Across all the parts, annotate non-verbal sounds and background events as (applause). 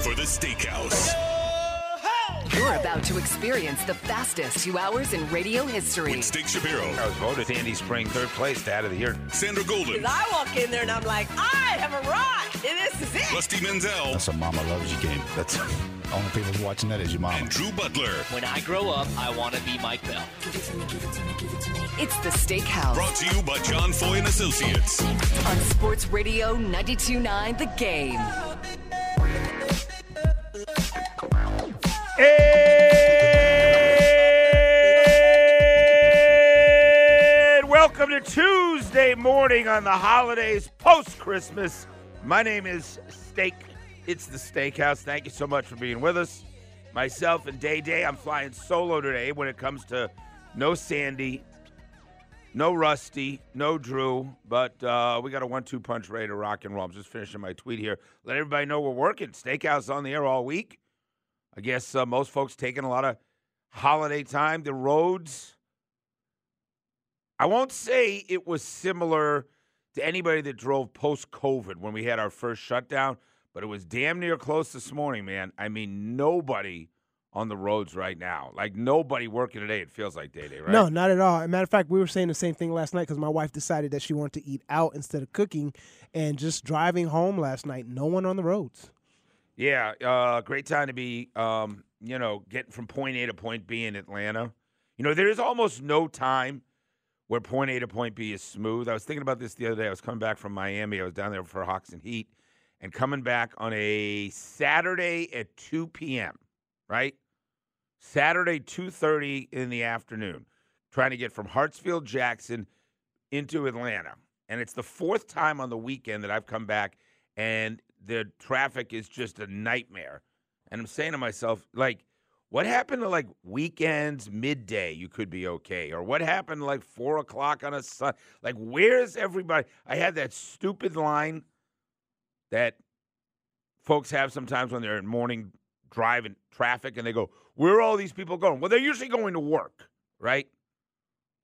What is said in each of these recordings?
for the Steakhouse. You're about to experience the fastest two hours in radio history. With Steak Shapiro, I was voted Sandy Spring third place dad of the year. Sandra Golden, I walk in there and I'm like, I have arrived. And this is it. Rusty Mansell, That's a mama loves you game. That's (laughs) only people watching that is your mom. and Drew Butler. When I grow up, I want to be Mike Bell. It's the Steakhouse Brought to you by John Foy and Associates. on Sports Radio 92.9 The Game. And welcome to Tuesday morning on the holidays post Christmas. My name is Steak. It's the Steakhouse. Thank you so much for being with us. Myself and Day Day. I'm flying solo today when it comes to no Sandy, no Rusty, no Drew, but uh, we got a one-two punch ready to rock and roll. I'm just finishing my tweet here. Let everybody know we're working. Steakhouse on the air all week. I guess uh, most folks taking a lot of holiday time. The roads. I won't say it was similar to anybody that drove post COVID when we had our first shutdown, but it was damn near close this morning, man. I mean, nobody on the roads right now. Like nobody working today, it feels like day day, right? No, not at all. Matter of fact, we were saying the same thing last night because my wife decided that she wanted to eat out instead of cooking, and just driving home last night, no one on the roads. Yeah, uh, great time to be, um, you know, getting from point A to point B in Atlanta. You know, there is almost no time where point A to point B is smooth. I was thinking about this the other day. I was coming back from Miami. I was down there for Hawks and Heat, and coming back on a Saturday at 2 p.m. Right, Saturday 2:30 in the afternoon, trying to get from Hartsfield Jackson into Atlanta, and it's the fourth time on the weekend that I've come back, and the traffic is just a nightmare. And I'm saying to myself, like, what happened to like weekends, midday? You could be okay, or what happened to like four o'clock on a sun? Like, where's everybody? I had that stupid line that folks have sometimes when they're in morning drive in traffic, and they go, "Where are all these people going?" Well, they're usually going to work, right?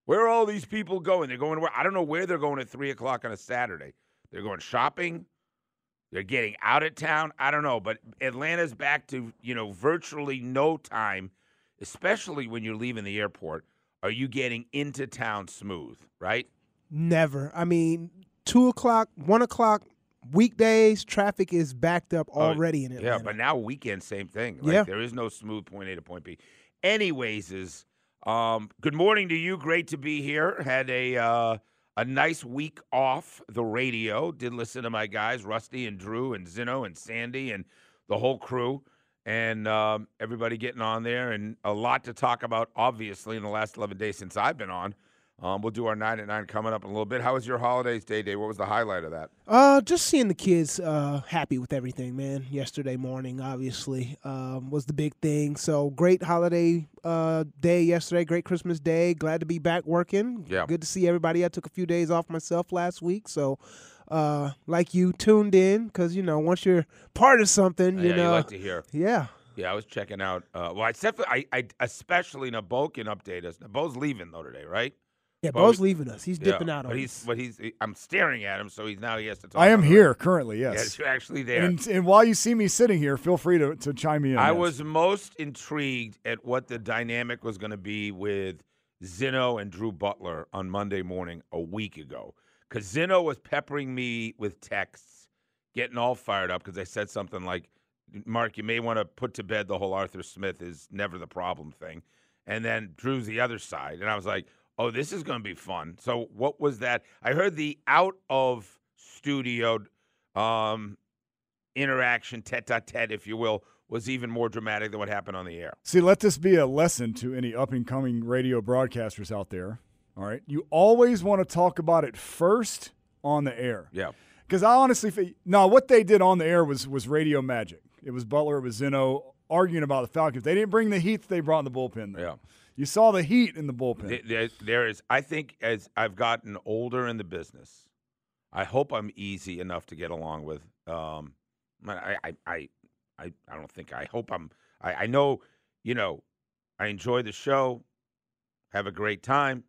Where are all these people going? They're going to work. I don't know where they're going at three o'clock on a Saturday. They're going shopping. They're getting out of town. I don't know, but Atlanta's back to you know virtually no time, especially when you're leaving the airport. Are you getting into town smooth? Right? Never. I mean, two o'clock, one o'clock, weekdays, traffic is backed up Oh, already in Atlanta. Yeah, but now weekend, same thing. Like, Yeah. there is no smooth point A to point B. Anyways, is um, good morning to you. Great to be here. Had a uh, a nice week off the radio. Did listen to my guys, Rusty and Drew and Zeno and Sandy and the whole crew. And um, everybody getting on there, and a lot to talk about, obviously, in the last 11 days since I've been on. Um, we'll do our 9 at 9 coming up in a little bit. How was your holidays, Day Day? What was the highlight of that? Uh, just seeing the kids uh, happy with everything, man. Yesterday morning, obviously, um, was the big thing. So great holiday uh, day yesterday. Great Christmas day. Glad to be back working. Yeah. Good to see everybody. I took a few days off myself last week, so uh, like you tuned in because you know once you're part of something, you yeah, know, you like to hear. yeah. Yeah, I was checking out. Uh, well, I definitely, I, I especially Nabo can update us. Nabo's leaving though today, right? Yeah, Well, Bo's leaving us. He's dipping yeah, out on but us. he's, but he's. I'm staring at him, so he's now he has to talk. I am here currently, Yes, yes. you're actually there. and, and while you see me sitting here, feel free to, to chime in. I yes. was most intrigued at what the dynamic was going to be with Zeno and Drew Butler on Monday morning a week ago, because Zeno was peppering me with texts, getting all fired up because I said something like, "Mark, you may want to put to bed the whole Arthur Smith is never the problem thing," and then Drew's the other side, and I was like, "Oh, this is going to be fun." So, what was that? I heard the out of studio um, interaction, tete-a-tete, if you will, was even more dramatic than what happened on the air. See, let this be a lesson to any up and coming radio broadcasters out there. All right. You always want to talk about it first on the air. Yeah. Because I honestly no, what they did on the air was was radio magic. It was Butler, it was Zeno arguing about the Falcons. They didn't bring the heat they brought in the bullpen. Though. Yeah. You saw the heat in the bullpen. There, there is, I think, as I've gotten older in the business, I hope I'm easy enough to get along with. Um, I, I, I, I, I don't think. I hope I'm. I, I know, you know, I enjoy the show, have a great time.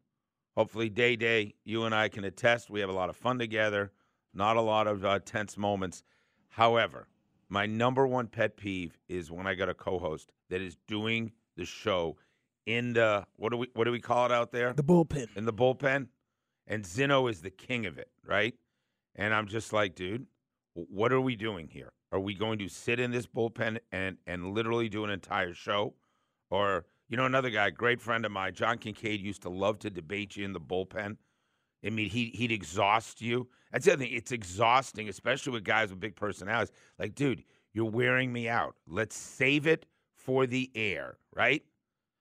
Hopefully, day day, you and I can attest we have a lot of fun together. Not a lot of uh, tense moments. However, my number one pet peeve is when I got a co-host that is doing the show in the what do we what do we call it out there? The bullpen. in the bullpen, and Zeno is the king of it, right? And I'm just like, dude, what are we doing here? Are we going to sit in this bullpen and and literally do an entire show, or you know, another guy, great friend of mine, John Kincade, used to love to debate you in the bullpen. I mean, he he'd exhaust you. That's the other thing; it's exhausting, especially with guys with big personalities. Like, dude, you're wearing me out. Let's save it for the air, right?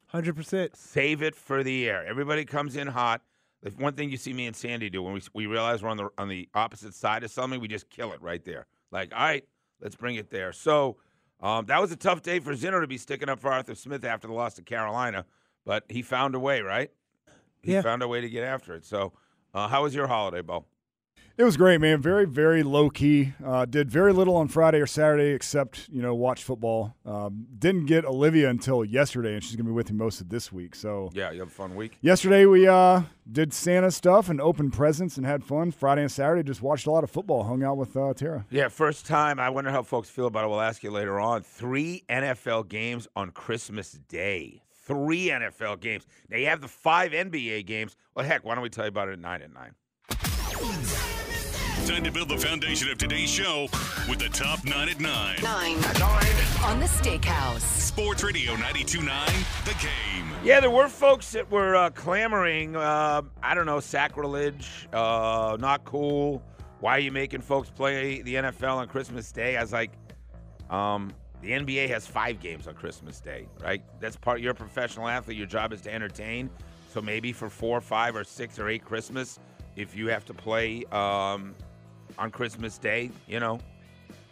Hundred percent. Save it for the air. Everybody comes in hot. If one thing you see me and Sandy do when we we realize we're on the on the opposite side of something, we just kill it right there. Like, all right, let's bring it there. So um, that was a tough day for Zinner to be sticking up for Arthur Smith after the loss to Carolina, but he found a way, right? He Yeah. found a way to get after it. So, uh, how was your holiday, Bo? It was great, man. Very, very low key. Uh, did very little on Friday or Saturday except you know watch football. Um, didn't get Olivia until yesterday, and she's gonna be with me most of this week. So Yeah, you have a fun week. yesterday we uh, did Santa stuff and opened presents and had fun. Friday and Saturday just watched a lot of football. Hung out with uh, Tara. Yeah, first time. I wonder how folks feel about it. We'll ask you later on. Three NFL games on Christmas Day. Three NFL games. Now you have the five NBA games. Well, heck, why don't we tell you about it at nine at nine? Time to build the foundation of today's show with the top nine at nine. Nine. On the Steakhouse. Sports Radio 92.9, The Game. Yeah, there were folks that were uh, clamoring. Uh, I don't know, sacrilege, uh, not cool. Why are you making folks play the NFL on Christmas Day? I was like, um, the NBA has five games on Christmas Day, right? That's part. You're a professional athlete. Your job is to entertain. So maybe for four, five, or six, or eight Christmas, if you have to play um, on Christmas Day, you know,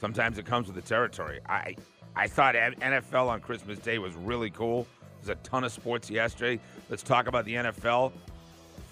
sometimes it comes with the territory. I I thought NFL on Christmas Day was really cool. There's a ton of sports yesterday. Let's talk about the NFL.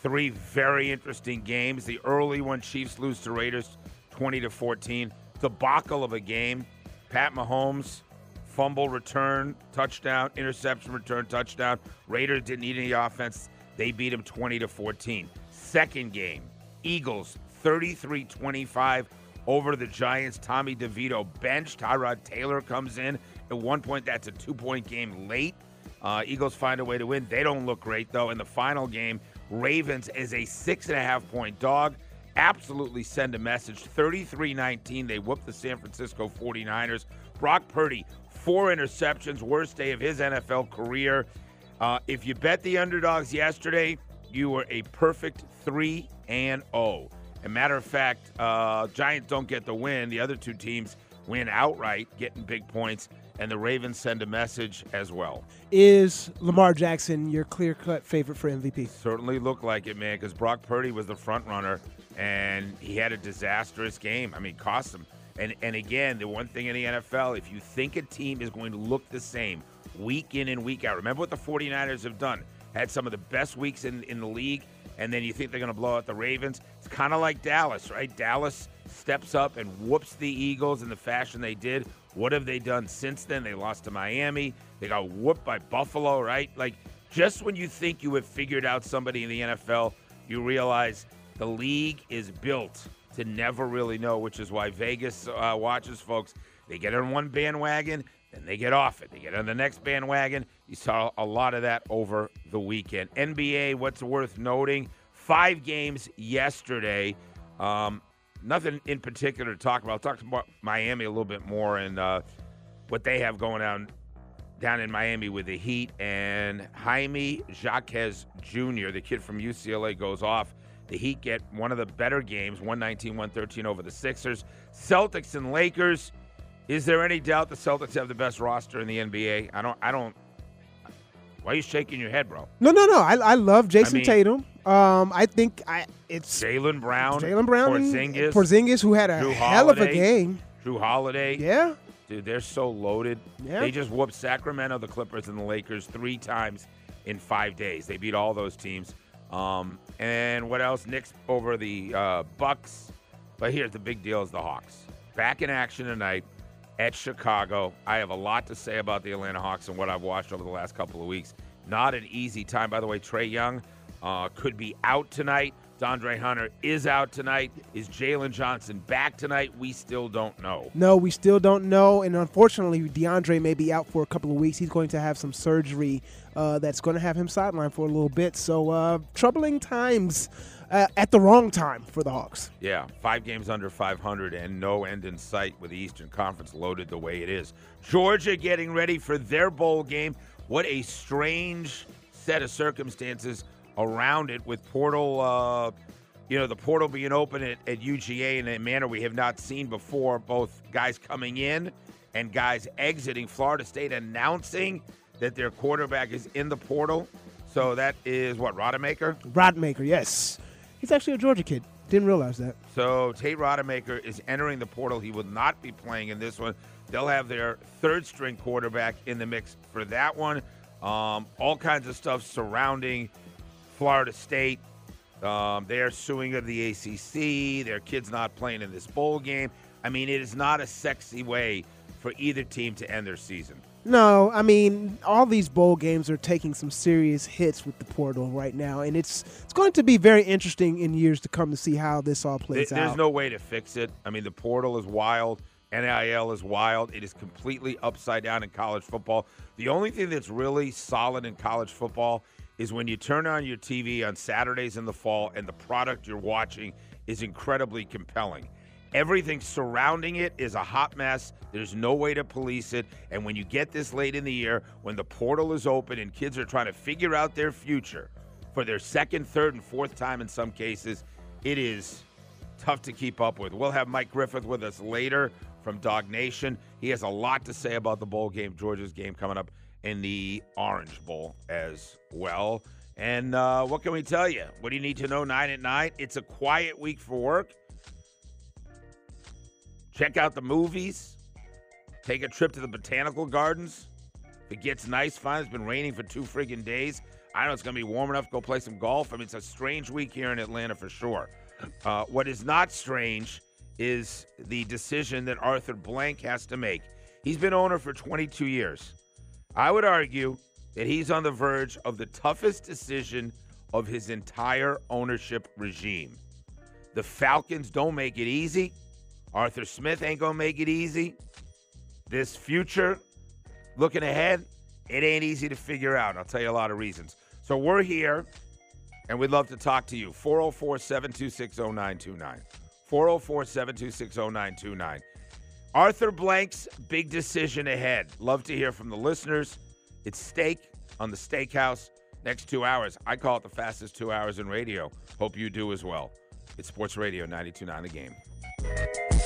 Three very interesting games. The early one, Chiefs lose to Raiders 20 to 14. Debacle of a game. Pat Mahomes, fumble return, touchdown, interception return, touchdown. Raiders didn't need any offense. They beat him 20 to 14. Second game, Eagles 33 25 over the Giants. Tommy DeVito benched. Tyrod Taylor comes in. At one point, that's a two point game late. Uh, Eagles find a way to win. They don't look great, though. In the final game, Ravens is a six and a half point dog. Absolutely send a message. 33 19. They whoop the San Francisco 49ers. Brock Purdy, four interceptions, worst day of his NFL career. Uh, if you bet the underdogs yesterday, you were a perfect 3 and 0. A matter of fact, uh, Giants don't get the win. The other two teams win outright, getting big points, and the Ravens send a message as well. Is Lamar Jackson your clear cut favorite for MVP? Certainly looked like it, man, because Brock Purdy was the front runner, and he had a disastrous game. I mean, cost him. And and again, the one thing in the NFL, if you think a team is going to look the same week in and week out, remember what the 49ers have done. Had some of the best weeks in, in the league, and then you think they're going to blow out the Ravens. It's kind of like Dallas, right? Dallas steps up and whoops the Eagles in the fashion they did. What have they done since then? They lost to Miami. They got whooped by Buffalo, right? Like, just when you think you have figured out somebody in the NFL, you realize the league is built to never really know, which is why Vegas uh, watches folks. They get on one bandwagon, then they get off it. They get on the next bandwagon. You saw a lot of that over the weekend. NBA, what's worth noting? Five games yesterday. Um, nothing in particular to talk about. I'll talk about Miami a little bit more and uh, what they have going on down in Miami with the Heat. And Jaime Jaquez Jr., the kid from UCLA, goes off. The Heat get one of the better games, 119 113 over the Sixers. Celtics and Lakers. Is there any doubt the Celtics have the best roster in the NBA? I don't. I don't. Why are you shaking your head, bro? No, no, no. I, I love Jason mean- Tatum. Um, I think I it's Jaylen Brown, Jaylen Brown Porzingis, Porzingis, who had a Drew hell of a game. Jrue Holiday. Yeah, Dude, they're so loaded. Yeah. They just whooped Sacramento, the Clippers, and the Lakers three times in five days. They beat all those teams. Um, and what else? Knicks over the uh, Bucks. But here's the big deal: is the Hawks back in action tonight at Chicago. I have a lot to say about the Atlanta Hawks and what I've watched over the last couple of weeks. Not an easy time, by the way. Trae Young uh, could be out tonight. De'Andre Hunter is out tonight. Is Jalen Johnson back tonight? We still don't know. No, we still don't know. And unfortunately, DeAndre may be out for a couple of weeks. He's going to have some surgery uh, that's going to have him sidelined for a little bit. So, uh, troubling times uh, at the wrong time for the Hawks. Yeah, five games under 500 and no end in sight with the Eastern Conference loaded the way it is. Georgia getting ready for their bowl game. What a strange set of circumstances around it with portal, uh, you know, the portal being open at, at UGA in a manner we have not seen before. Both guys coming in and guys exiting. Florida State announcing that their quarterback is in the portal. So that is what Rodemaker. Rodemaker, yes, he's actually a Georgia kid. Didn't realize that. So Tate Rodemaker is entering the portal. He will not be playing in this one. They'll have their third string quarterback in the mix for that one. Um, all kinds of stuff surrounding Florida State. Um, they're suing of the ACC. Their kid's not playing in this bowl game. I mean, it is not a sexy way for either team to end their season. No, I mean all these bowl games are taking some serious hits with the portal right now, and it's it's going to be very interesting in years to come to see how this all plays There- There's no way to fix it. I mean, the portal is wild. NIL is wild. It is completely upside down in college football. The only thing that's really solid in college football is when you turn on your TV on Saturdays in the fall and the product you're watching is incredibly compelling. Everything surrounding it is a hot mess. There's no way to police it. And when you get this late in the year, when the portal is open and kids are trying to figure out their future for their second, third, and fourth time in some cases, it is tough to keep up with. We'll have Mike Griffith with us later from DawgNation. He has a lot to say about the bowl game, Georgia's game coming up in the Orange Bowl as well. And uh, what can we tell you? What do you need to know nine at night? It's a quiet week for work. Check out the movies. Take a trip to the botanical gardens. If it gets nice, fine. It's been raining for two friggin' days. I know it's going to be warm enough to go play some golf. I mean, it's a strange week here in Atlanta for sure. Uh, what is not strange is the decision that Arthur Blank has to make. He's been owner for 22 years. I would argue that he's on the verge of the toughest decision of his entire ownership regime. The Falcons don't make it easy. Arthur Smith ain't going to make it easy. This future, looking ahead, it ain't easy to figure out. I'll tell you a lot of reasons. So we're here, and we'd love to talk to you. 404 726 0929. 404 726 0929. Arthur Blank's big decision ahead. Love to hear from the listeners. It's steak on the steakhouse. Next two hours. I call it the fastest two hours in radio. Hope you do as well. It's Sports Radio 929 The Game.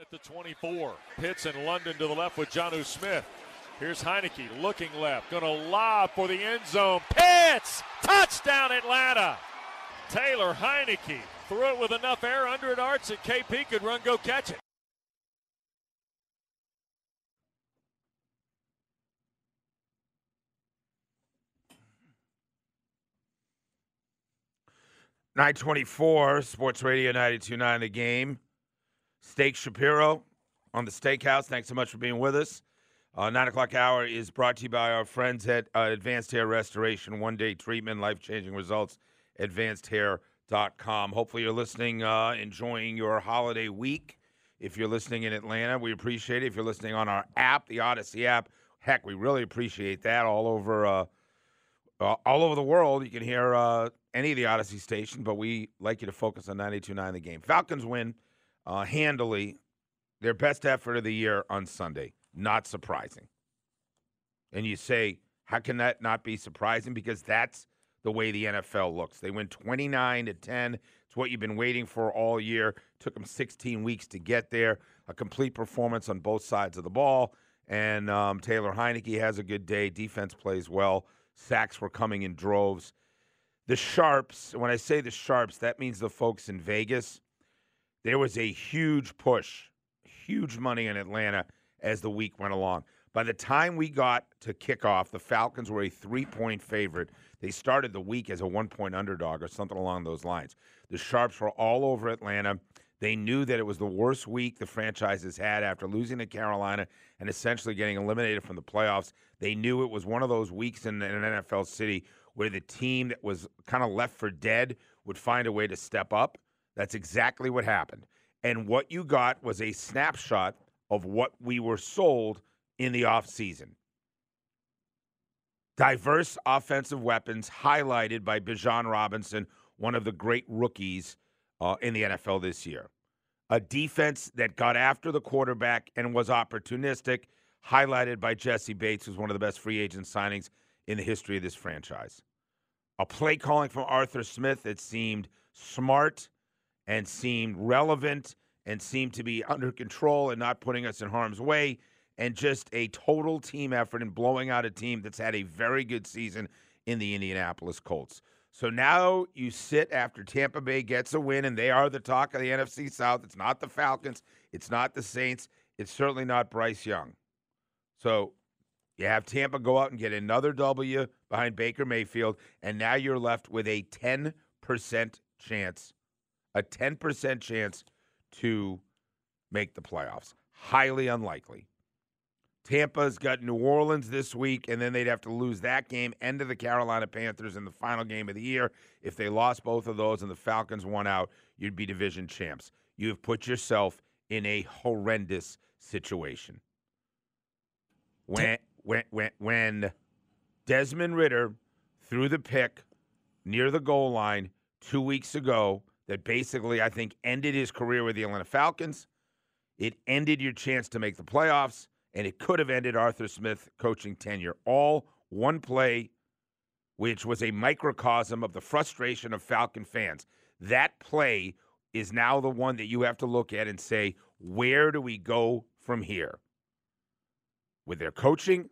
At the 24. Pitts and London to the left with Jonnu Smith. Here's Heinicke looking left, going to lob for the end zone. Pitts! Touchdown Atlanta! Taylor Heinicke threw it with enough air under it arch that KP could run go catch it. Nine twenty-four, Sports Radio 92.9 The Game. Steak Shapiro on the Steakhouse. Thanks so much for being with us. Uh, Nine o'clock hour is brought to you by our friends at uh, Advanced Hair Restoration. One day treatment, life changing results. AdvancedHair.com. com. Hopefully, you're listening, uh, enjoying your holiday week. If you're listening in Atlanta, we appreciate it. If you're listening on our app, the Audacy app, heck, we really appreciate that. All over, uh, uh, all over the world, you can hear uh, any of the Audacy station, but we like you to focus on 92.9 the game. Falcons win uh, handily, their best effort of the year on Sunday. Not surprising. And you say, how can that not be surprising? Because that's the way the NFL looks. They win 29 to 10. It's what you've been waiting for all year. Took them 16 weeks to get there. A complete performance on both sides of the ball. And um, Taylor Heinicke has a good day. Defense plays well. Sacks were coming in droves. The Sharps, when I say the Sharps, that means the folks in Vegas. There was a huge push, huge money in Atlanta as the week went along. By the time we got to kickoff, the Falcons were a three point favorite. They started the week as a one point underdog or something along those lines. The Sharps were all over Atlanta. They knew that it was the worst week the franchise has had after losing to Carolina and essentially getting eliminated from the playoffs. They knew it was one of those weeks in, in an NFL city where the team that was kind of left for dead would find a way to step up. That's exactly what happened. And what you got was a snapshot of what we were sold in the offseason. Diverse offensive weapons highlighted by Bijan Robinson, one of the great rookies uh, in the NFL this year. A defense that got after the quarterback and was opportunistic, highlighted by Jessie Bates, who's one of the best free agent signings in the history of this franchise. A play calling from Arthur Smith that seemed smart and seemed relevant and seemed to be under control and not putting us in harm's way and just a total team effort in blowing out a team that's had a very good season in the Indianapolis Colts. So now you sit after Tampa Bay gets a win, and they are the talk of the NFC South. It's not the Falcons, it's not the Saints, it's certainly not Bryce Young. So you have Tampa go out and get another W behind Baker Mayfield, and now you're left with a 10% chance, a 10% chance to make the playoffs. Highly unlikely. Tampa's got New Orleans this week, and then they'd have to lose that game and to the Carolina Panthers in the final game of the year. If they lost both of those and the Falcons won out, you'd be division champs. You have put yourself in a horrendous situation. When when when when Desmond Ridder threw the pick near the goal line two weeks ago, that basically I think ended his career with the Atlanta Falcons. It ended your chance to make the playoffs and it could have ended Arthur Smith coaching tenure. All one play, which was a microcosm of the frustration of Falcon fans. That play is now the one that you have to look at and say, where do we go from here? With their coaching,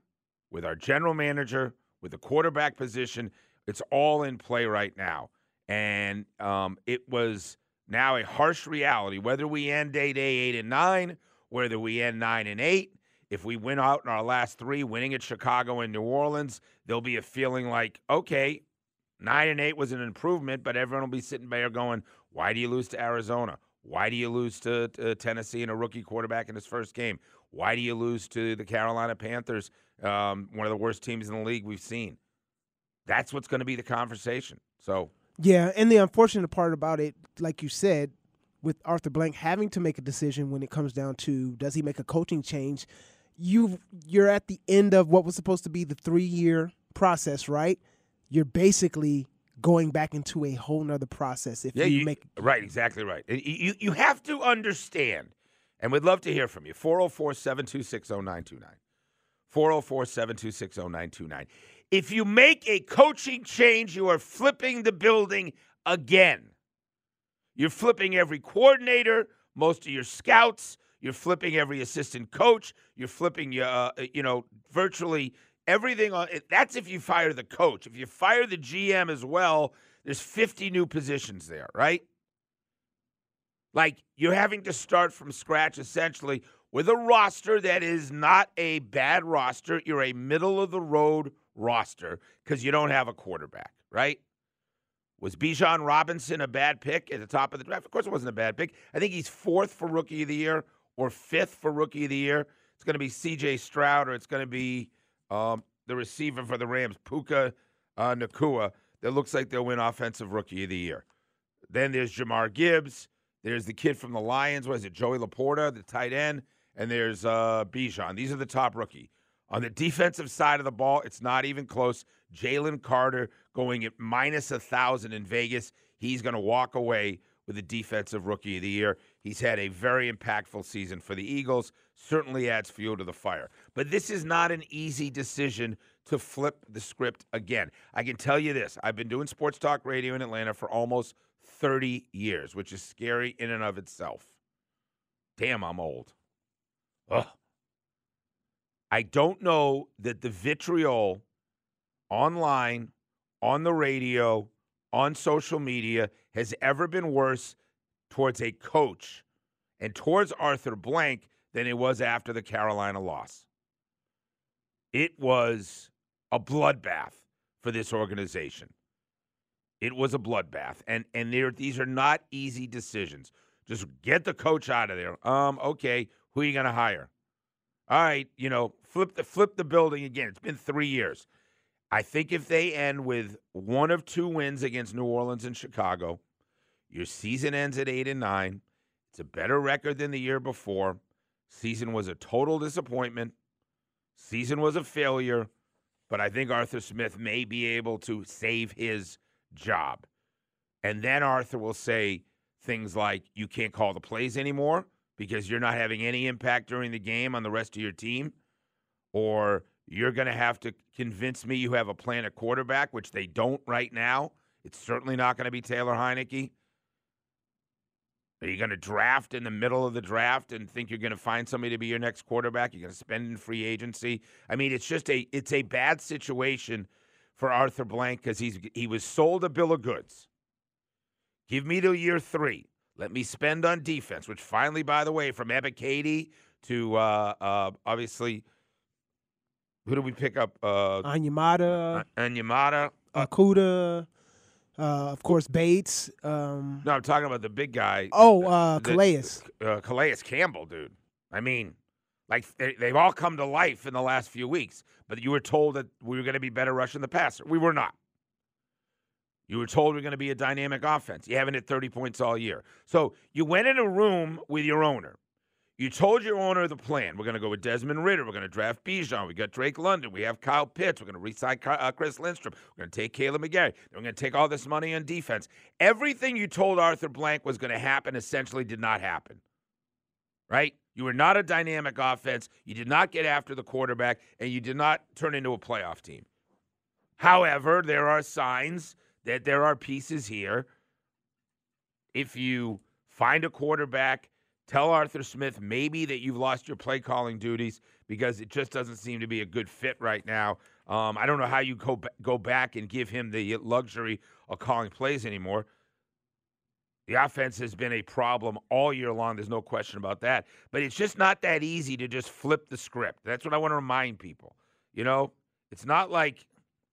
with our general manager, with the quarterback position, it's all in play right now. And um, it was now a harsh reality. Whether we end day day eight and nine, whether we end nine and eight, if we win out in our last three, winning at Chicago and New Orleans, there'll be a feeling like, okay, nine and eight was an improvement, but everyone will be sitting there going, why do you lose to Arizona? Why do you lose to, to Tennessee and a rookie quarterback in his first game? Why do you lose to the Carolina Panthers, um, one of the worst teams in the league we've seen? That's what's going to be the conversation. So, yeah, and the unfortunate part about it, like you said, with Arthur Blank having to make a decision when it comes down to does he make a coaching change? you you're at the end of what was supposed to be the three year process, right? You're basically going back into a whole nother process if yeah, you, you make right exactly right you, you have to understand and we'd love to hear from you 404-726-0929 404-726-0929 if you make a coaching change you are flipping the building again you're flipping every coordinator most of your scouts you're flipping every assistant coach. You're flipping, uh, you know, virtually everything on. That's if you fire the coach. If you fire the GM as well, there's 50 new positions there, right? Like you're having to start from scratch essentially with a roster that is not a bad roster. You're a middle of the road roster because you don't have a quarterback, right? Was Bijan Robinson a bad pick at the top of the draft? Of course, it wasn't a bad pick. I think he's fourth for rookie of the year or fifth for rookie of the year. It's going to be C.J. Stroud or it's going to be um, the receiver for the Rams, Puka uh, Nacua. That looks like they'll win offensive rookie of the year. Then there's Jahmyr Gibbs. There's the kid from the Lions. What is it? Joey Laporta, the tight end. And there's uh, Bijan. These are the top rookie. On the defensive side of the ball, it's not even close. Jalen Carter going at minus a thousand in Vegas. He's going to walk away with the defensive rookie of the year. He's had a very impactful season for the Eagles. Certainly adds fuel to the fire. But this is not an easy decision to flip the script again. I can tell you this I've been doing sports talk radio in Atlanta for almost 30 years, which is scary in and of itself. Damn, I'm old. Ugh. I don't know that the vitriol online, on the radio, on social media has ever been worse towards a coach and towards Arthur Blank than it was after the Carolina loss. It was a bloodbath for this organization. It was a bloodbath, and and these are not easy decisions. Just get the coach out of there. Um, okay, who are you going to hire? All right, you know, flip the flip the building again. It's been three years. I think if they end with one of two wins against New Orleans and Chicago, your season ends at eight and nine. It's a better record than the year before. Season was a total disappointment. Season was a failure, but I think Arthur Smith may be able to save his job. And then Arthur will say things like, You can't call the plays anymore because you're not having any impact during the game on the rest of your team. Or you're going to have to convince me you have a plan at quarterback, which they don't right now. It's certainly not going to be Taylor Heinicke. Are you going to draft in the middle of the draft and think you're going to find somebody to be your next quarterback? You're going to spend in free agency. I mean, it's just a it's a bad situation for Arthur Blank because he's he was sold a bill of goods. Give me to year three. Let me spend on defense, which finally, by the way, from Ebiketie to uh, uh, obviously, who do we pick up? Uh, Onyemata, Onyemata, Okudah. Uh, of course, Bates. Um, no, I'm talking about the big guy. Oh, uh, Calais. Uh, Calais Campbell, dude. I mean, like they, they've all come to life in the last few weeks. But you were told that we were going to be better rushing the passer. We were not. You were told we are going to be a dynamic offense. You haven't hit 30 points all year. So you went in a room with your owner. You told your owner the plan. We're going to go with Desmond Ridder. We're going to draft Bijan. We got Drake London. We have Kyle Pitts. We're going to re-sign uh, Chris Lindstrom. We're going to take Kaleb McGary. Then we're going to take all this money on defense. Everything you told Arthur Blank was going to happen essentially did not happen. Right? You were not a dynamic offense. You did not get after the quarterback, and you did not turn into a playoff team. However, there are signs that there are pieces here. If you find a quarterback Tell Arthur Smith maybe that you've lost your play calling duties because it just doesn't seem to be a good fit right now. Um, I don't know how you go go back and give him the luxury of calling plays anymore. The offense has been a problem all year long. There's no question about that. But it's just not that easy to just flip the script. That's what I want to remind people. You know, it's not like,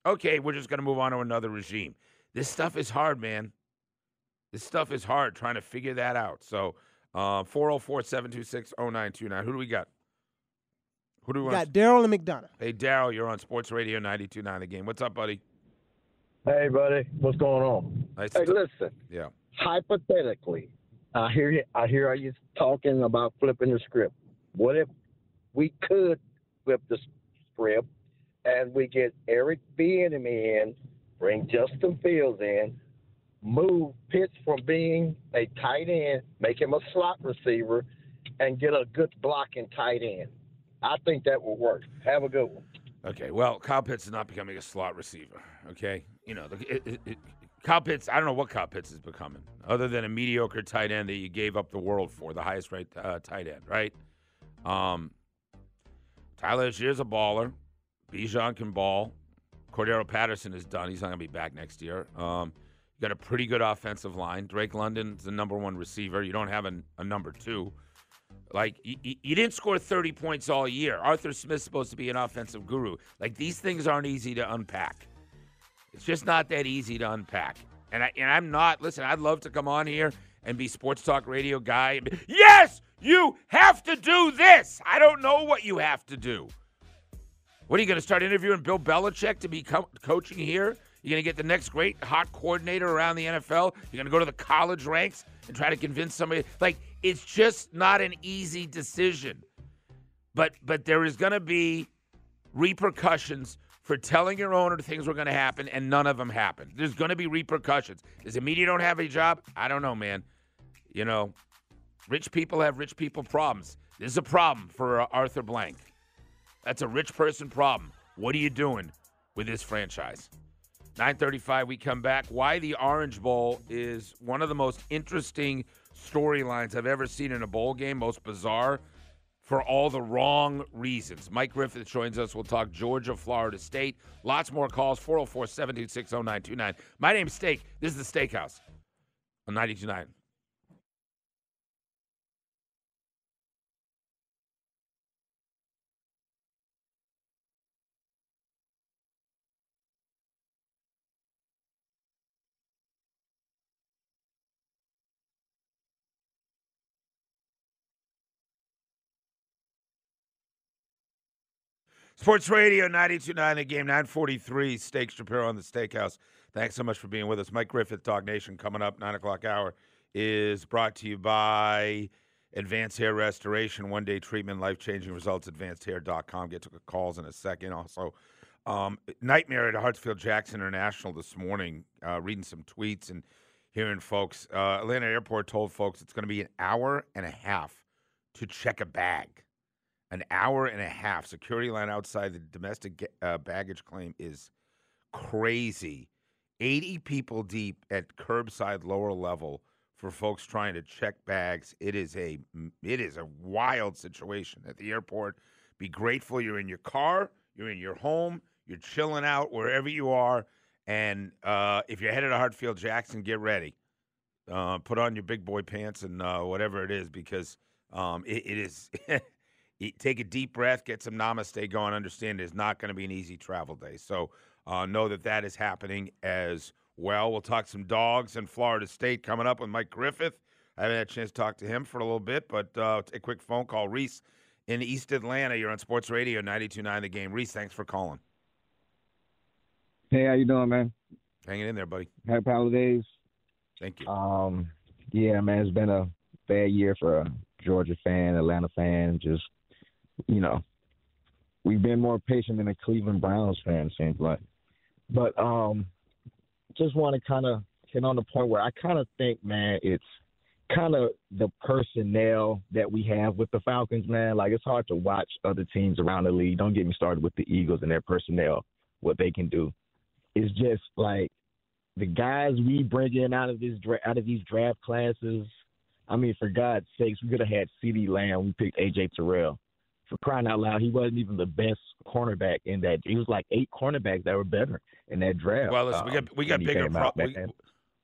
okay, we're just going to move on to another regime. This stuff is hard, man. This stuff is hard trying to figure that out. So, Uh, 404 726 0929. Who do we got? Who do we, we got? Daryl and McDonough. Hey, Daryl, you're on Sports Radio 929 The Game. What's up, buddy? Hey, buddy. What's going on? Nice hey, to- listen. Yeah. Hypothetically, I hear you. I hear you talking about flipping the script. What if we could flip the script and we get Eric Bieniemy in, bring Justin Fields in, move Pitts from being a tight end, make him a slot receiver, and get a good blocking tight end. I think that will work. Have a good one. Okay, well, Kyle Pitts is not becoming a slot receiver. Okay, you know, it, it, it, Kyle Pitts. I don't know what Kyle Pitts is becoming, other than a mediocre tight end that you gave up the world for, the highest rate uh, tight end, right? Um, Tyler Allgeier's a baller. Bijan can ball. Cordarrelle Patterson is done. He's not going to be back next year. Um, you got a pretty good offensive line. Drake London's the number one receiver. You don't have a, a number two. Like, you, you didn't score 30 points all year. Arthur Smith's supposed to be an offensive guru. Like, these things aren't easy to unpack. It's just not that easy to unpack. And, I, and I'm not, listen, I'd love to come on here and be sports talk radio guy. Be, yes, you have to do this. I don't know what you have to do. What are you going to start interviewing Bill Belichick to be co- coaching here? You're going to get the next great hot coordinator around the NFL. You're going to go to the college ranks and try to convince somebody. Like, it's just not an easy decision. But but there is going to be repercussions for telling your owner things were going to happen and none of them happened. There's going to be repercussions. Does the media don't have a job? I don't know, man. You know, rich people have rich people problems. This is a problem for uh, Arthur Blank. That's a rich person problem. What are you doing with this franchise? 935 we come back. Why the orange bowl is one of the most interesting storylines i've ever seen in a bowl game. Most bizarre for all the wrong reasons. Mike griffith joins us. We'll talk georgia florida state. Lots more calls 404-726-0929 my name's steak. This is the steakhouse on 929 Sports Radio 929 the game 943 Steak Shapiro on the Steakhouse. Thanks so much for being with us. Mike Griffith, DawgNation, coming up, 9 o'clock hour, is brought to you by Advanced Hair Restoration, one day treatment, life changing results, advancedhair.com. Get to calls in a second. Also, um, nightmare at Hartsfield Jackson International this morning, uh, reading some tweets and hearing folks. Uh, Atlanta Airport told folks it's going to be an hour and a half to check a bag an hour and a half. Security line outside the domestic uh, baggage claim is crazy. 80 people deep at curbside lower level for folks trying to check bags. It is a it is a wild situation at the airport. Be grateful you're in your car, you're in your home, you're chilling out wherever you are, and uh, if you're headed to Hartsfield Jackson, get ready. Uh, put on your big boy pants and uh, whatever it is because um, it, it is (laughs) take a deep breath, get some namaste going. Understand it's not going to be an easy travel day. So uh, know that that is happening as well. We'll talk some dogs in Florida State coming up with Mike Griffith. I haven't had a chance to talk to him for a little bit, but uh, a quick phone call. Reese in East Atlanta, you're on Sports Radio 92.9 The Game. Reese, thanks for calling. Hey, how you doing, man? Hanging in there, buddy. Happy holidays. Thank you. Um, yeah, man, it's been a bad year for a Georgia fan, Atlanta fan, just you know, we've been more patient than a Cleveland Browns fan seems like. But um, just want to kind of hit on the point where I kind of think, man, it's kind of the personnel that we have with the Falcons, man. Like it's hard to watch other teams around the league. Don't get me started with the Eagles and their personnel, what they can do. It's just like the guys we bring in out of this dra- out of these draft classes. I mean, for God's sakes, we could have had CeeDee Lamb. We picked AJ Terrell for crying out loud, he wasn't even the best cornerback in that. He was like eight cornerbacks that were better in that draft. Well, listen, um, we got we got bigger pro- we,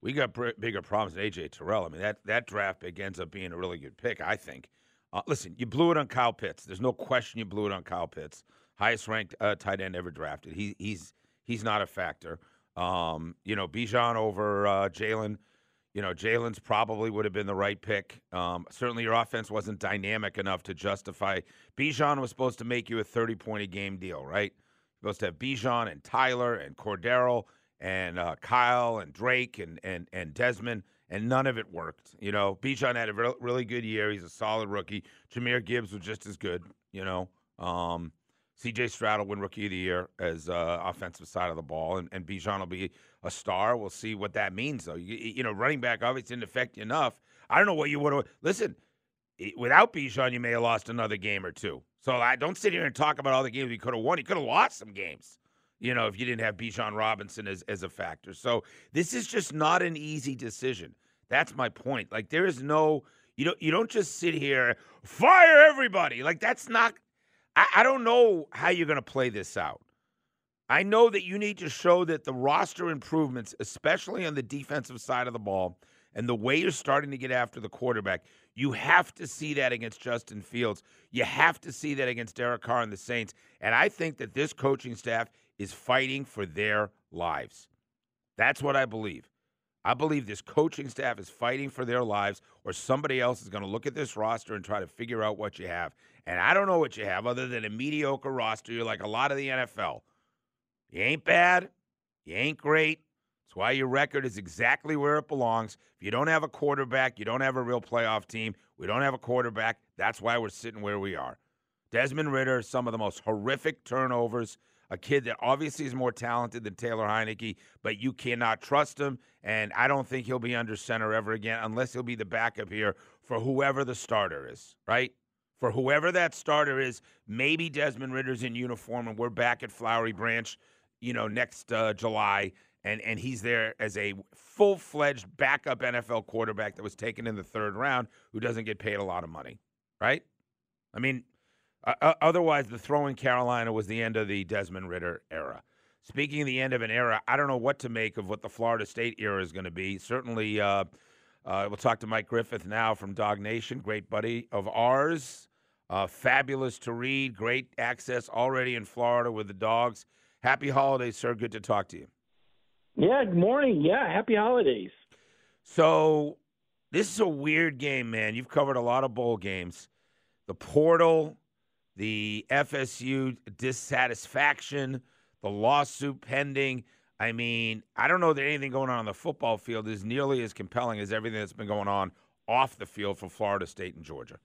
we, got br- bigger problems than AJ Terrell. I mean that that draft pick ends up being a really good pick, I think. Uh, listen, you blew it on Kyle Pitts. There's no question you blew it on Kyle Pitts, highest ranked uh, tight end ever drafted. He he's he's not a factor. Um, you know, Bijan over uh, Jalen you know, Jalen's probably would have been the right pick. Um, certainly, your offense wasn't dynamic enough to justify. Bijan was supposed to make you a 30 point a game deal, right? You Supposed to have Bijan and Tyler and Cordero and uh, Kyle and Drake and, and, and Desmond, and none of it worked. You know, Bijan had a re- really good year. He's a solid rookie. Jahmyr Gibbs was just as good, you know. Um, CJ Stroud will win Rookie of the Year as uh, offensive side of the ball, and, and Bijan will be a star. We'll see what that means, though. You, you know, running back obviously didn't affect you enough. I don't know what you would have. Listen, without Bijan, you may have lost another game or two. So I don't sit here and talk about all the games you could have won. You could have lost some games, you know, if you didn't have Bijan Robinson as, as a factor. So this is just not an easy decision. That's my point. Like there is no you don't you don't just sit here fire everybody. Like that's not I, I don't know how you're to play this out. I know that you need to show that the roster improvements, especially on the defensive side of the ball, and the way you're starting to get after the quarterback, you have to see that against Justin Fields. You have to see that against Derek Carr and the Saints. And I think that this coaching staff is fighting for their lives. That's what I believe. I believe this coaching staff is fighting for their lives, or somebody else is going to look at this roster and try to figure out what you have. And I don't know what you have other than a mediocre roster. You're like a lot of the NFL. You ain't bad, You ain't great. That's why your record is exactly where it belongs. If you don't have a quarterback, you don't have a real playoff team. We don't have a quarterback. That's why we're sitting where we are. Desmond Ridder, some of the most horrific turnovers. A kid that obviously is more talented than Taylor Heinicke, but you cannot trust him. And I don't think he'll be under center ever again unless he'll be the backup here for whoever the starter is, right? For whoever that starter is, maybe Desmond Ridder's in uniform and we're back at Flowery Branch, you know, next uh, July. And, and he's there as a full fledged backup NFL quarterback that was taken in the third round who doesn't get paid a lot of money, right? I mean, uh, otherwise, the throw in Carolina was the end of the Desmond Ridder era. Speaking of the end of an era, I don't know what to make of what the Florida State era is going to be. Certainly, uh, uh, we'll talk to Mike Griffith now from DawgNation, great buddy of ours. Uh, fabulous to read, great access already in Florida with the dogs. Happy holidays, sir. Good to talk to you. Yeah, good morning. Yeah, happy holidays. So, this is a weird game, man. You've covered a lot of bowl games. The portal, the FSU dissatisfaction, the lawsuit pending. I mean, I don't know that anything going on on the football field is nearly as compelling as everything that's been going on off the field for Florida State and Georgia.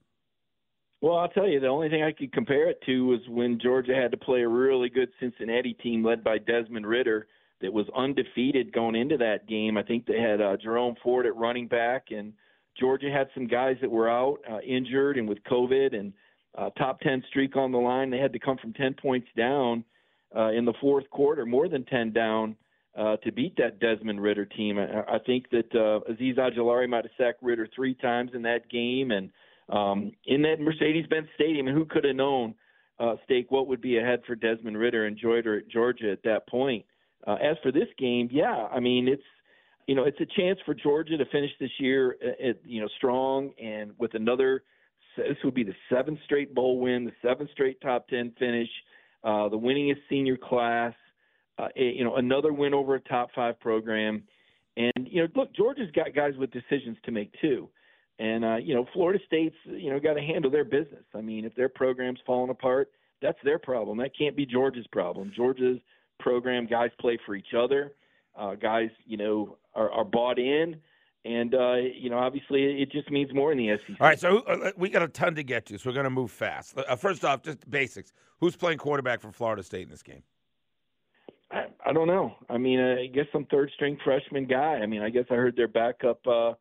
Well, I'll tell you, the only thing I could compare it to was when Georgia had to play a really good Cincinnati team led by Desmond Ridder that was undefeated going into that game. I think they had uh, Jerome Ford at running back, and Georgia had some guys that were out uh, injured and with COVID and – uh, top 10 streak on the line. They had to come from 10 points down uh, in the fourth quarter, more than 10 down, uh, to beat that Desmond Ridder team. I, I think that uh, Azeez Ojulari might have sacked Ridder three times in that game. And um, in that Mercedes Benz Stadium, and who could have known, uh, Steak, what would be ahead for Desmond Ridder and Georgia, at that point? Uh, as for this game, yeah, I mean, it's you know, it's a chance for Georgia to finish this year, uh, at, you know, strong and with another this would be the seventh straight bowl win, the seventh straight top ten finish, uh, the winningest senior class. Uh, you know, another win over a top five program, and you know, look, Georgia's got guys with decisions to make too, and uh, you know, Florida State's you know got to handle their business. I mean, if their program's falling apart, that's their problem. That can't be Georgia's problem. Georgia's program guys play for each other. Uh, guys, you know, are, are bought in and uh, you know, obviously, it just means more in the SEC. All right, so uh, we got a ton to get to, so we're going to move fast. Uh, first off, just basics: who's playing quarterback for Florida State in this game? I, I don't know. I mean, I guess some third string freshman guy. I mean, I guess I heard their backup uh,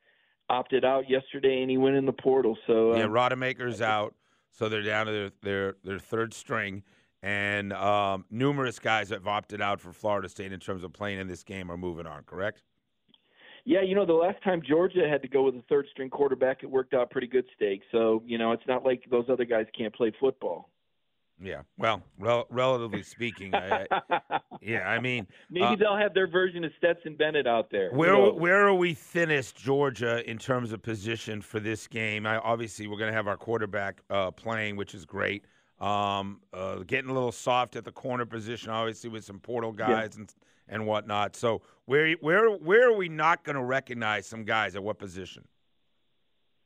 opted out yesterday, and he went in the portal. So uh, yeah, Rodemaker's out, so they're down to their their, their third string. And um, numerous guys have opted out for Florida State in terms of playing in this game or moving on. Correct? Yeah, you know, the last time Georgia had to go with a third string quarterback, it worked out pretty good Steak. So, you know, it's not like those other guys can't play football. Yeah, well, rel- relatively speaking, I, I, (laughs) yeah, I mean, maybe uh, they'll have their version of Stetson Bennett out there. Where where are we thinnest, Georgia, in terms of position for this game? I, obviously, we're going to have our quarterback uh, playing, which is great. Um, uh, getting a little soft at the corner position, obviously, with some portal guys yeah. and and whatnot. So where where where are we not going to recognize some guys at what position?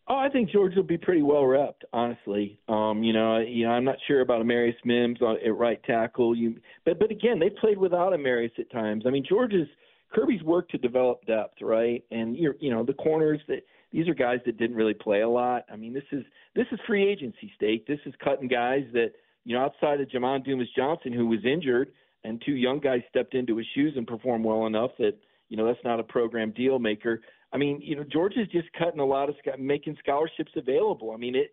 Oh, I think Georgia will be pretty well repped, honestly. You know, you know, I'm not sure about Amarius Mims on, at right tackle. You, but but again, they played without Amarius at times. I mean, George's Kirby's worked to develop depth, right? And you're, you know, the corners that these are guys that didn't really play a lot. I mean, this is this is free agency Steak. This is cutting guys that you know outside of Jamon Dumas Johnson, who was injured and two young guys stepped into his shoes and performed well enough that you know that's not a program deal maker. I mean, you know, Georgia's just cutting a lot of making scholarships available. I mean, it.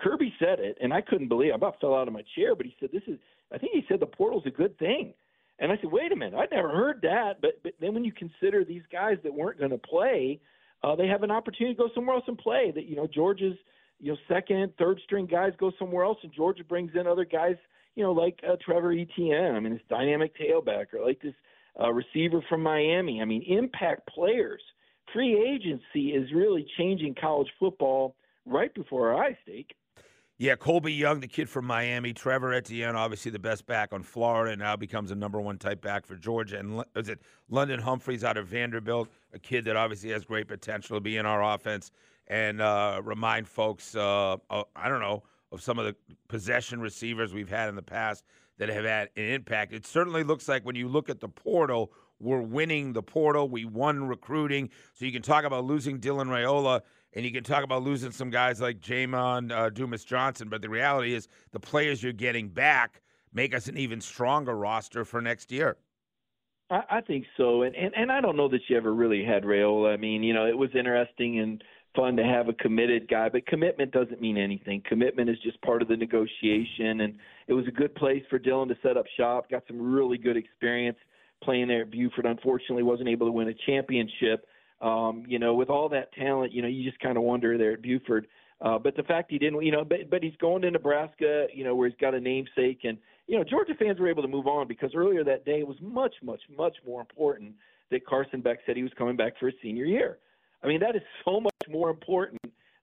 Kirby said it, and I couldn't believe. I about fell out of my chair, but he said, "This is." I think he said the portal's a good thing, and I said, "Wait a minute, I'd never heard that." But but then when you consider these guys that weren't going to play, uh, they have an opportunity to go somewhere else and play. That you know, Georgia's you know second, third string guys go somewhere else, and Georgia brings in other guys you know, like uh, Trevor Etienne. I mean, this dynamic tailback or like this uh, receiver from Miami. I mean, impact players. Free agency is really changing college football right before our eyes, Steak. Yeah, Colbie Young, the kid from Miami, Trevor Etienne, obviously the best back on Florida, now becomes a number one type back for Georgia. And is it London Humphreys out of Vanderbilt, a kid that obviously has great potential to be in our offense and uh, remind folks, uh, uh, I don't know, of some of the possession receivers we've had in the past that have had an impact. It certainly looks like when you look at the portal, we're winning the portal. We won recruiting. So you can talk about losing Dylan Raiola and you can talk about losing some guys like Jamon uh, Dumas Johnson. But the reality is the players you're getting back make us an even stronger roster for next year. I, I think so, and, and and I don't know that you ever really had Raiola. I mean, you know, it was interesting and fun to have a committed guy, but commitment doesn't mean anything. Commitment is just part of the negotiation, and it was a good place for Dylan to set up shop. Got some really good experience playing there at Buford. Unfortunately, wasn't able to win a championship. Um, you know, with all that talent, you know, you just kind of wonder there at Buford. Uh, but the fact he didn't, you know, but but he's going to Nebraska, you know, where he's got a namesake, and you know, Georgia fans were able to move on because earlier that day it was much, much, much more important that Carson Beck said he was coming back for his senior year. I mean, that is (laughs) so much more important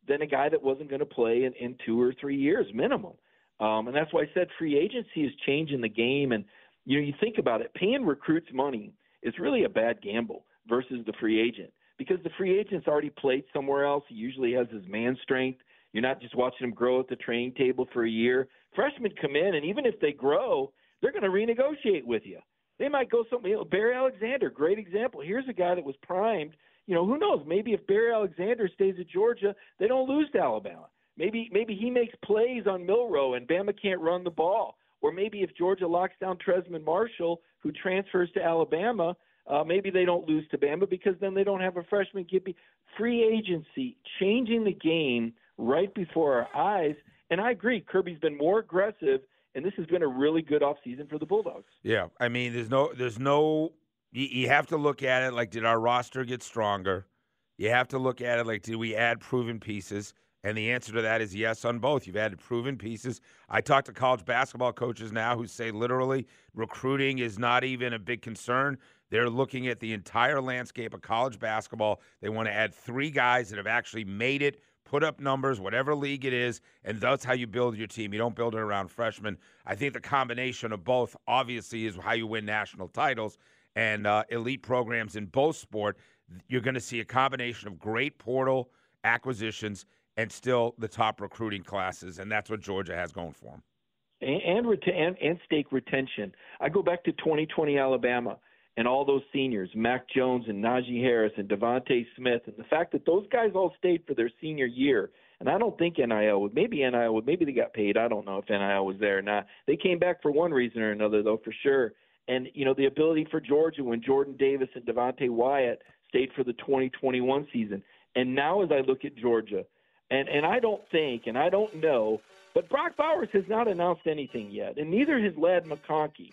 than a guy that wasn't going to play in, in two or three years minimum. Um, and that's why I said free agency is changing the game. And you know, you think about it, paying recruits money is really a bad gamble versus the free agent because the free agent's already played somewhere else. He usually has his man strength. You're not just watching him grow at the training table for a year. Freshmen come in, and even if they grow, they're going to renegotiate with you. They might go something. You know, Barry Alexander, great example. Here's a guy that was primed. You know, who knows? Maybe if Barry Alexander stays at Georgia, they don't lose to Alabama. Maybe maybe he makes plays on Milroe and Bama can't run the ball. Or maybe if Georgia locks down Trezmen Marshall, who transfers to Alabama, uh, maybe they don't lose to Bama because then they don't have a freshman Gibby. Free agency, changing the game right before our eyes. And I agree, Kirby's been more aggressive, and this has been a really good offseason for the Bulldogs. Yeah, I mean, there's no, there's no. You, you have to look at it like, did our roster get stronger? You have to look at it like, did we add proven pieces? And the answer to that is yes on both. You've added proven pieces. I talk to college basketball coaches now who say literally recruiting is not even a big concern. They're looking at the entire landscape of college basketball. They want to add three guys that have actually made it put up numbers, whatever league it is, and that's how you build your team. You don't build it around freshmen. I think the combination of both, obviously, is how you win national titles and uh, elite programs in both sport. You're going to see a combination of great portal acquisitions and still the top recruiting classes, and that's what Georgia has going for them. And and, and, and Steak retention. I go back to 2020 Alabama and all those seniors, Mac Jones and Najee Harris and DeVonta Smith, and the fact that those guys all stayed for their senior year. And I don't think NIL would. Maybe NIL would. Maybe they got paid. I don't know if NIL was there or not. They came back for one reason or another, though, for sure. And you know the ability for Georgia when Jordan Davis and Devonte Wyatt stayed for the 2021 season. And now, as I look at Georgia, and and I don't think, and I don't know, but Brock Bowers has not announced anything yet, and neither has Ladd McConkey.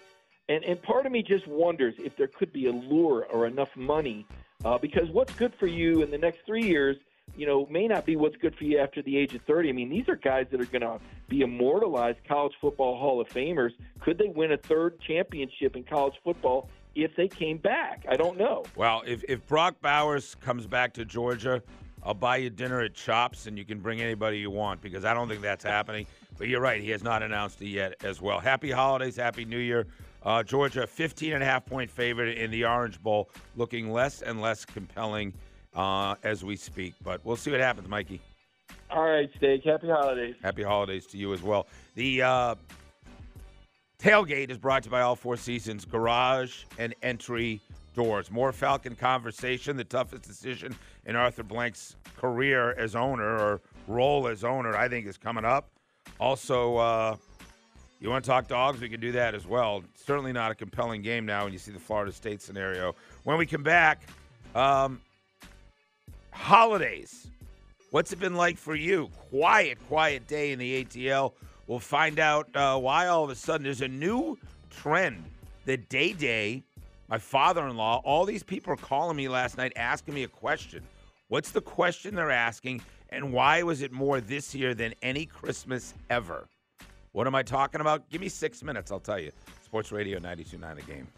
And, and part of me just wonders if there could be a lure or enough money uh, because what's good for you in the next three years, you know, may not be what's good for you after the age of 30. I mean, these are guys that are going to be immortalized college football Hall of Famers. Could they win a third championship in college football if they came back? I don't know. Well, if, if Brock Bowers comes back to Georgia, I'll buy you dinner at Chops and you can bring anybody you want because I don't think that's happening. But you're right, he has not announced it yet as well. Happy holidays, happy new year. Uh, Georgia, 15 and a half point favorite in the Orange Bowl, looking less and less compelling uh, as we speak. But we'll see what happens, Mikey. All right, Steak. Happy holidays. Happy holidays to you as well. The uh, tailgate is brought to you by All Four Seasons Garage and Entry Doors. More Falcon conversation, the toughest decision in Arthur Blank's career as owner or role as owner, I think, is coming up. Also, uh, you want to talk dogs? We can do that as well. Certainly not a compelling game now when you see the Florida State scenario. When we come back, um, holidays. What's it been like for you? Quiet, quiet day in the ATL. We'll find out uh, why all of a sudden there's a new trend. The Day Day, my father in law, all these people are calling me last night asking me a question. What's the question they're asking, and why was it more this year than any Christmas ever? What am I talking about? Give me six minutes, I'll tell you. Sports Radio 92.9 The Game.